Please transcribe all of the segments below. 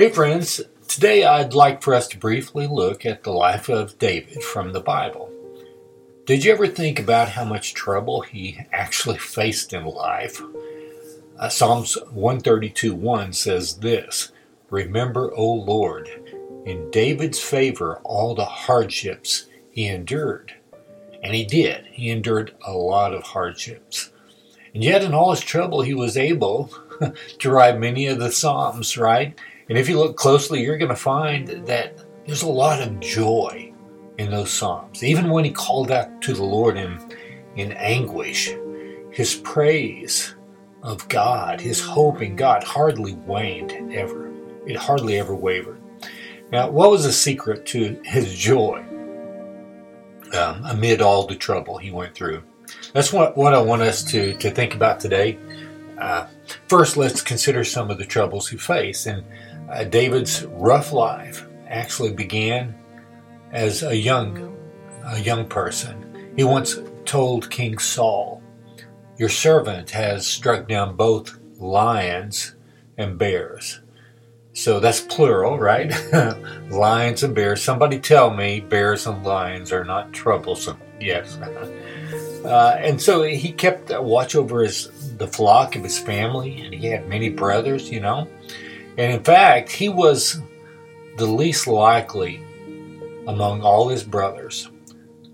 Hey, friends. Today I'd like for us to briefly look at the life of David from the Bible. Did you ever think about how much trouble he actually faced in life? Uh, Psalms 132 1 says this Remember, O Lord, in David's favor all the hardships he endured. And he did. He endured a lot of hardships. And yet, in all his trouble, he was able to write many of the Psalms, right? And if you look closely, you're going to find that there's a lot of joy in those Psalms. Even when he called out to the Lord in, in anguish, his praise of God, his hope in God hardly waned ever. It hardly ever wavered. Now, what was the secret to his joy um, amid all the trouble he went through? That's what, what I want us to, to think about today. Uh, first, let's consider some of the troubles he faced. And uh, David's rough life actually began as a young, a young person. He once told King Saul, "Your servant has struck down both lions and bears." So that's plural, right? lions and bears. Somebody tell me bears and lions are not troublesome. Yes. Uh, and so he kept watch over his the flock of his family, and he had many brothers, you know. And in fact, he was the least likely among all his brothers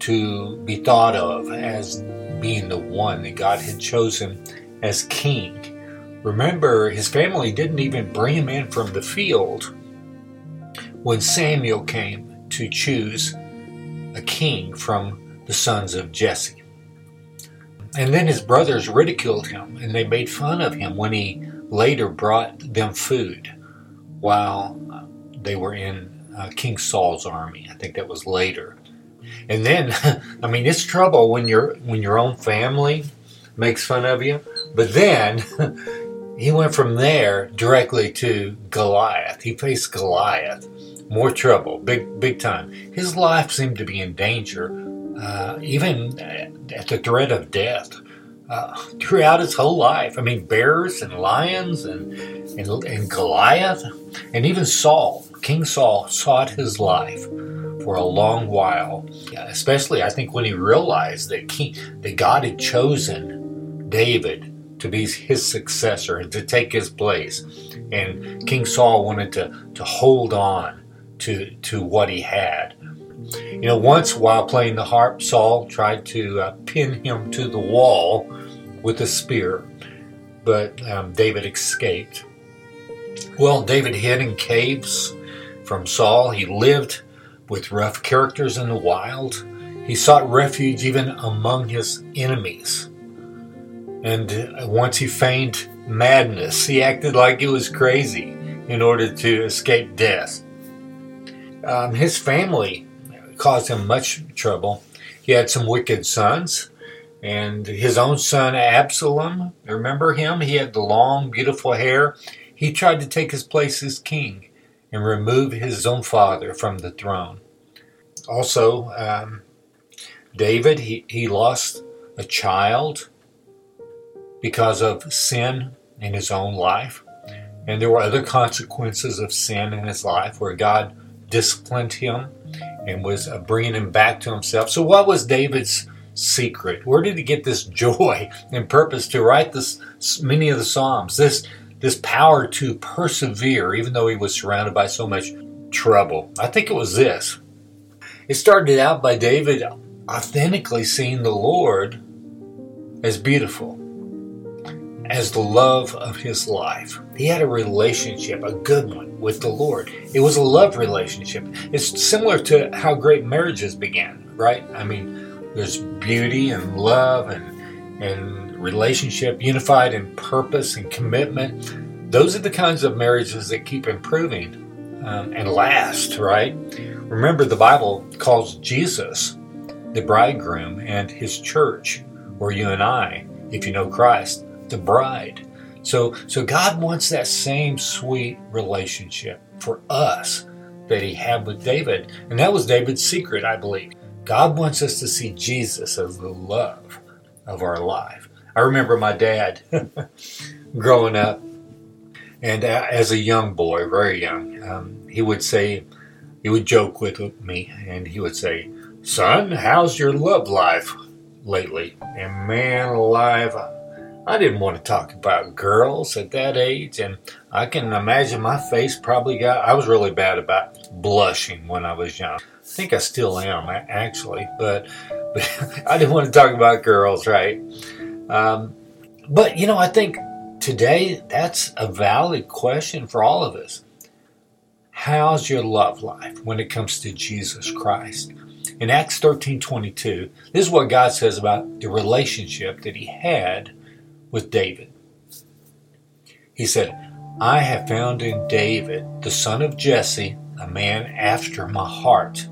to be thought of as being the one that God had chosen as king. Remember, his family didn't even bring him in from the field when Samuel came to choose a king from the sons of Jesse. And then his brothers ridiculed him and they made fun of him when he later brought them food while they were in uh, King Saul's army. I think that was later. And then, I mean, it's trouble when your when your own family makes fun of you. But then he went from there directly to Goliath. He faced Goliath, more trouble, big big time. His life seemed to be in danger, uh, even at the threat of death uh, throughout his whole life. I mean, bears and lions and, and, and Goliath, and even Saul, King Saul, sought his life for a long while. Especially, I think, when he realized that, King, that God had chosen David to be his successor and to take his place. And King Saul wanted to, to hold on to, to what he had. You know, once while playing the harp, Saul tried to uh, pin him to the wall with a spear, but um, David escaped. Well, David hid in caves from Saul. He lived with rough characters in the wild. He sought refuge even among his enemies. And uh, once he feigned madness, he acted like he was crazy in order to escape death. Um, his family caused him much trouble. He had some wicked sons and his own son Absalom, remember him? He had the long, beautiful hair. He tried to take his place as king and remove his own father from the throne. Also, um, David, he, he lost a child because of sin in his own life. And there were other consequences of sin in his life where God disciplined him and was uh, bringing him back to himself. So, what was David's secret? Where did he get this joy and purpose to write this many of the Psalms? This this power to persevere even though he was surrounded by so much trouble. I think it was this. It started out by David authentically seeing the Lord as beautiful, as the love of his life. He had a relationship, a good one, with the Lord. It was a love relationship. It's similar to how great marriages began, right? I mean, there's beauty and love and and relationship unified in purpose and commitment. Those are the kinds of marriages that keep improving um, and last, right? Remember, the Bible calls Jesus the bridegroom and his church, or you and I, if you know Christ, the bride. So, so God wants that same sweet relationship for us that he had with David. And that was David's secret, I believe. God wants us to see Jesus as the love of our life. I remember my dad growing up. And uh, as a young boy, very young, um, he would say, he would joke with me, and he would say, "Son, how's your love life lately?" And man alive, I didn't want to talk about girls at that age, and I can imagine my face probably got. I was really bad about blushing when I was young. I think I still am, actually, but, but I didn't want to talk about girls, right? Um, but you know, I think today that's a valid question for all of us. How's your love life when it comes to Jesus Christ? In Acts 13 22, this is what God says about the relationship that he had with David. He said, I have found in David, the son of Jesse, a man after my heart.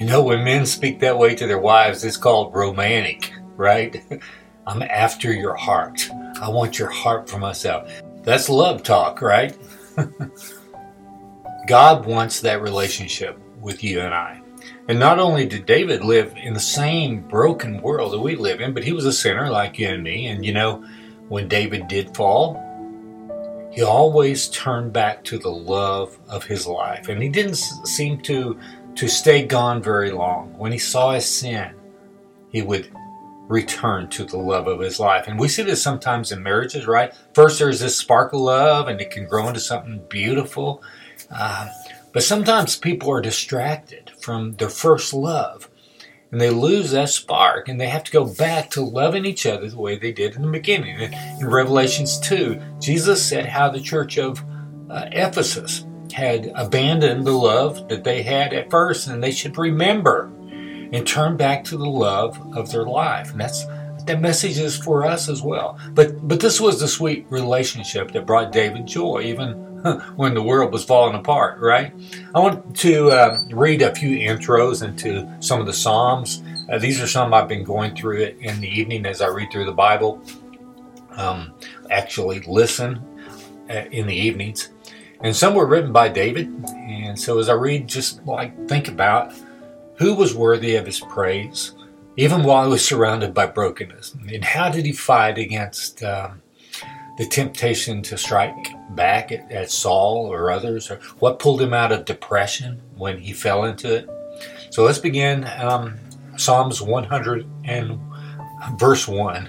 You know, when men speak that way to their wives, it's called romantic, right? I'm after your heart. I want your heart for myself. That's love talk, right? God wants that relationship with you and I. And not only did David live in the same broken world that we live in, but he was a sinner like you and me. And you know, when David did fall, he always turned back to the love of his life. And he didn't seem to, to stay gone very long. When he saw his sin, he would return to the love of his life. And we see this sometimes in marriages, right? First, there's this spark of love, and it can grow into something beautiful. Uh, but sometimes people are distracted from their first love and they lose that spark and they have to go back to loving each other the way they did in the beginning. In Revelations 2, Jesus said how the church of uh, Ephesus had abandoned the love that they had at first and they should remember and turn back to the love of their life. And that's that message is for us as well. But but this was the sweet relationship that brought David joy, even when the world was falling apart, right? I want to uh, read a few intros into some of the Psalms. Uh, these are some I've been going through it in the evening as I read through the Bible. Um, actually, listen uh, in the evenings. And some were written by David. And so as I read, just like think about who was worthy of his praise, even while he was surrounded by brokenness. And how did he fight against um, the temptation to strike back at, at, Saul or others? Or what pulled him out of depression when he fell into it? So let's begin um, Psalms 100 and verse 1.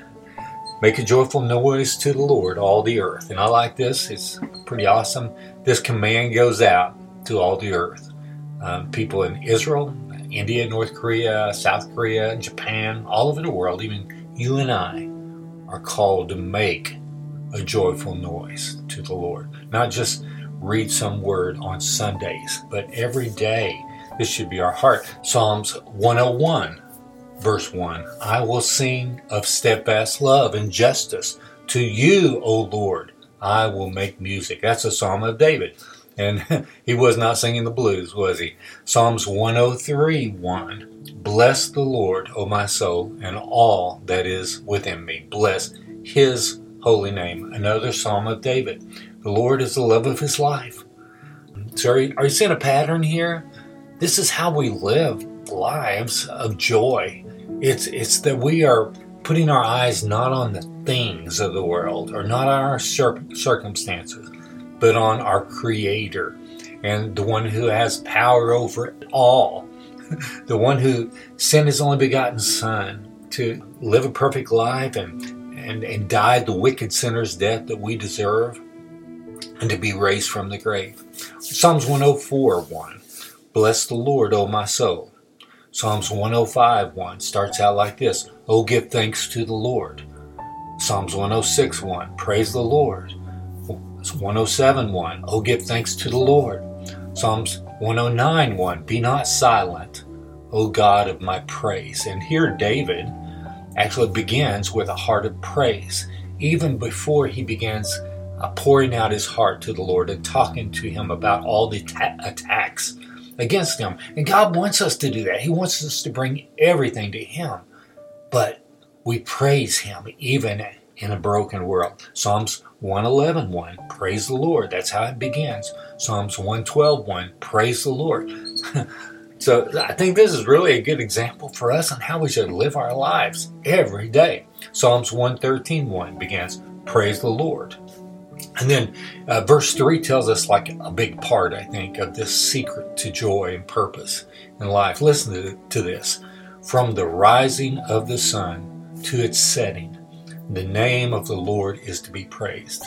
Make a joyful noise to the Lord, all the earth. And I like this, it's pretty awesome. This command goes out to all the earth. Um, people in Israel, India, North Korea, South Korea, Japan, all over the world, even you and I, are called to make a joyful noise to the Lord. Not just read some word on Sundays, but every day. This should be our heart. Psalms 101, verse 1 I will sing of steadfast love and justice. To you, O Lord, I will make music. That's a psalm of David. And he was not singing the blues, was he? Psalms 103 1 Bless the Lord, O my soul, and all that is within me. Bless his holy name. Another psalm of David. The Lord is the love of his life. So, are you, are you seeing a pattern here? This is how we live lives of joy. It's, it's that we are putting our eyes not on the things of the world or not on our circumstances but on our Creator and the one who has power over it all, the one who sent his only begotten Son to live a perfect life and, and, and died the wicked sinner's death that we deserve and to be raised from the grave. Psalms 104 1 Bless the Lord, O my soul. Psalms 105 1 starts out like this Oh, give thanks to the Lord. Psalms 106 1 Praise the Lord. Psalms 107 1. Oh, give thanks to the Lord. Psalms 109 1. Be not silent, O God of my praise. And here David actually begins with a heart of praise, even before he begins uh, pouring out his heart to the Lord and talking to him about all the ta- attacks against him. And God wants us to do that. He wants us to bring everything to Him. But we praise Him even in a broken world. Psalms 111 1, praise the Lord. That's how it begins. Psalms 112 1, praise the Lord. so I think this is really a good example for us on how we should live our lives every day. Psalms 113 1 begins, praise the Lord. And then uh, verse 3 tells us, like a big part, I think, of this secret to joy and purpose in life. Listen to, to this. From the rising of the sun to its setting, the name of the Lord is to be praised.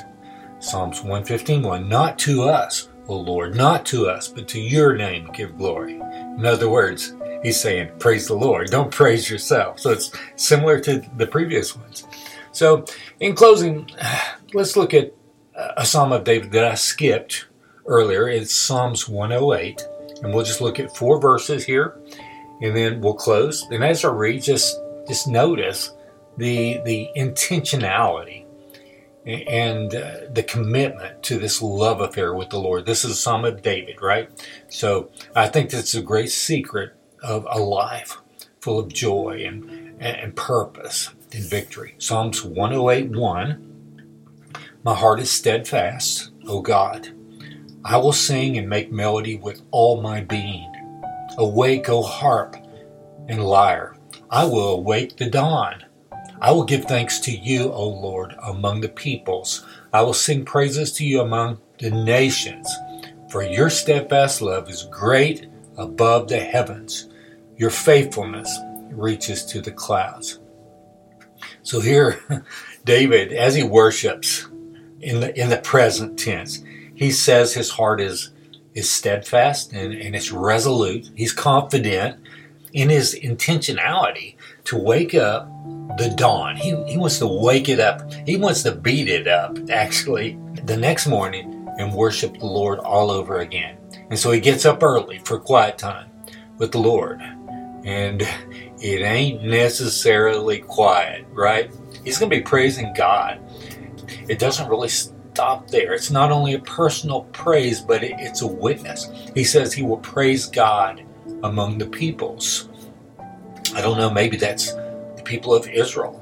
Psalms 115 Not to us, O Lord, not to us, but to your name give glory. In other words, he's saying, Praise the Lord. Don't praise yourself. So it's similar to the previous ones. So, in closing, let's look at a Psalm of David that I skipped earlier. It's Psalms 108. And we'll just look at four verses here and then we'll close. And as I read, just just notice the the intentionality and uh, the commitment to this love affair with the Lord. This is a Psalm of David, right? So I think that's a great secret of a life full of joy and, and purpose and victory. Psalms 108 1 my heart is steadfast, O God. I will sing and make melody with all my being. Awake, O harp and lyre. I will awake the dawn. I will give thanks to you, O Lord, among the peoples. I will sing praises to you among the nations. For your steadfast love is great above the heavens. Your faithfulness reaches to the clouds. So here, David, as he worships, in the in the present tense. He says his heart is is steadfast and, and it's resolute. He's confident in his intentionality to wake up the dawn. He, he wants to wake it up. He wants to beat it up, actually, the next morning and worship the Lord all over again. And so he gets up early for quiet time with the Lord. And it ain't necessarily quiet, right? He's going to be praising God it doesn't really stop there. It's not only a personal praise, but it, it's a witness. He says he will praise God among the peoples. I don't know, maybe that's the people of Israel.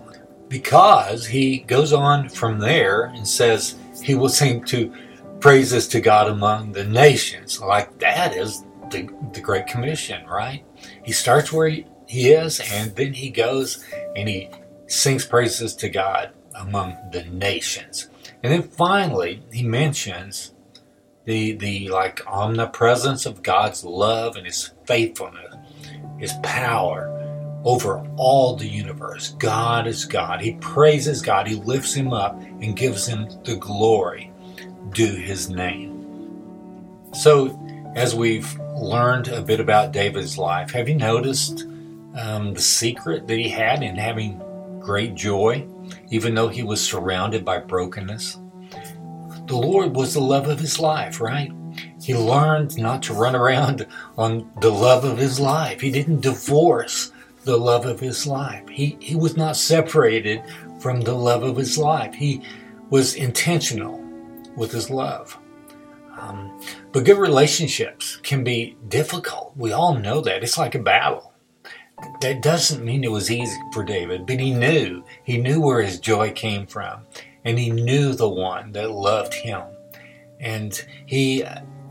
Because he goes on from there and says he will sing to praises to God among the nations. Like that is the, the Great Commission, right? He starts where he, he is and then he goes and he sings praises to God among the nations. And then finally, he mentions the the like omnipresence of God's love and his faithfulness, his power over all the universe. God is God. He praises God. He lifts him up and gives him the glory due his name. So, as we've learned a bit about David's life, have you noticed um, the secret that he had in having great joy? even though he was surrounded by brokenness. The Lord was the love of his life, right? He learned not to run around on the love of his life. He didn't divorce the love of his life. He, he was not separated from the love of his life. He was intentional with his love. Um, but good relationships can be difficult. We all know that. It's like a battle that doesn't mean it was easy for David, but he knew. He knew where his joy came from. And he knew the one that loved him. And he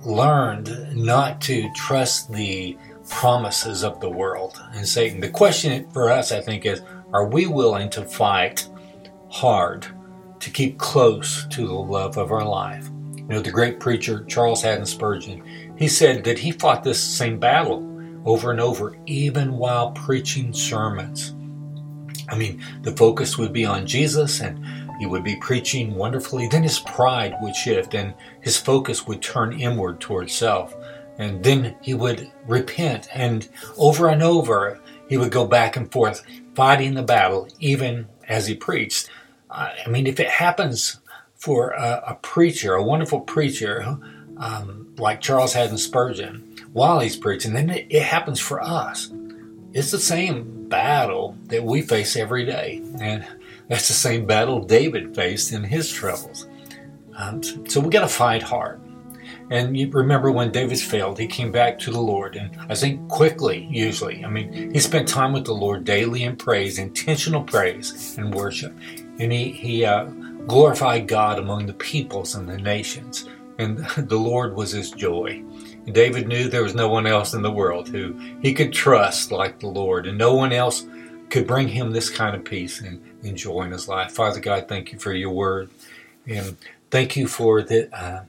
learned not to trust the promises of the world and Satan. The question for us, I think, is are we willing to fight hard to keep close to the love of our life? You know, the great preacher Charles Haddon Spurgeon, he said that he fought this same battle over and over, even while preaching sermons. I mean, the focus would be on Jesus and he would be preaching wonderfully. Then his pride would shift and his focus would turn inward towards self. And then he would repent and over and over he would go back and forth fighting the battle even as he preached. I mean, if it happens for a, a preacher, a wonderful preacher um, like Charles Haddon Spurgeon, while he's preaching. Then it, it happens for us. It's the same battle that we face every day. And that's the same battle David faced in his troubles. Um, so we got to fight hard. And you remember when David failed, he came back to the Lord, and I think quickly, usually. I mean, he spent time with the Lord daily in praise, intentional praise and worship. And he, he uh, glorified God among the peoples and the nations. And the Lord was his joy. David knew there was no one else in the world who he could trust like the Lord, and no one else could bring him this kind of peace and, and joy in his life. Father God, thank you for your word. And Thank you for the, uh,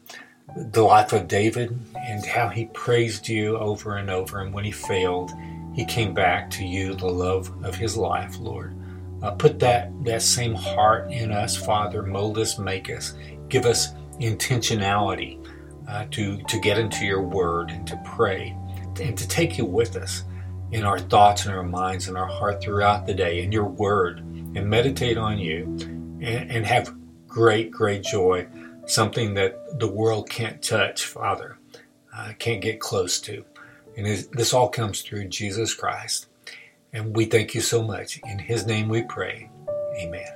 the life of David and how he praised you over and over. And when he failed, he came back to you, the love of his life, Lord. Uh, put that, that same heart in us, Father. Mold us, make us. Give us intentionality uh, to, to get into your word and to pray and to take you with us in our thoughts and our minds and our heart throughout the day in your word and meditate on you and, and have great, great joy, something that the world can't touch, Father, uh, can't get close to. And this all comes through Jesus Christ. And we thank you so much. In his name we pray. Amen.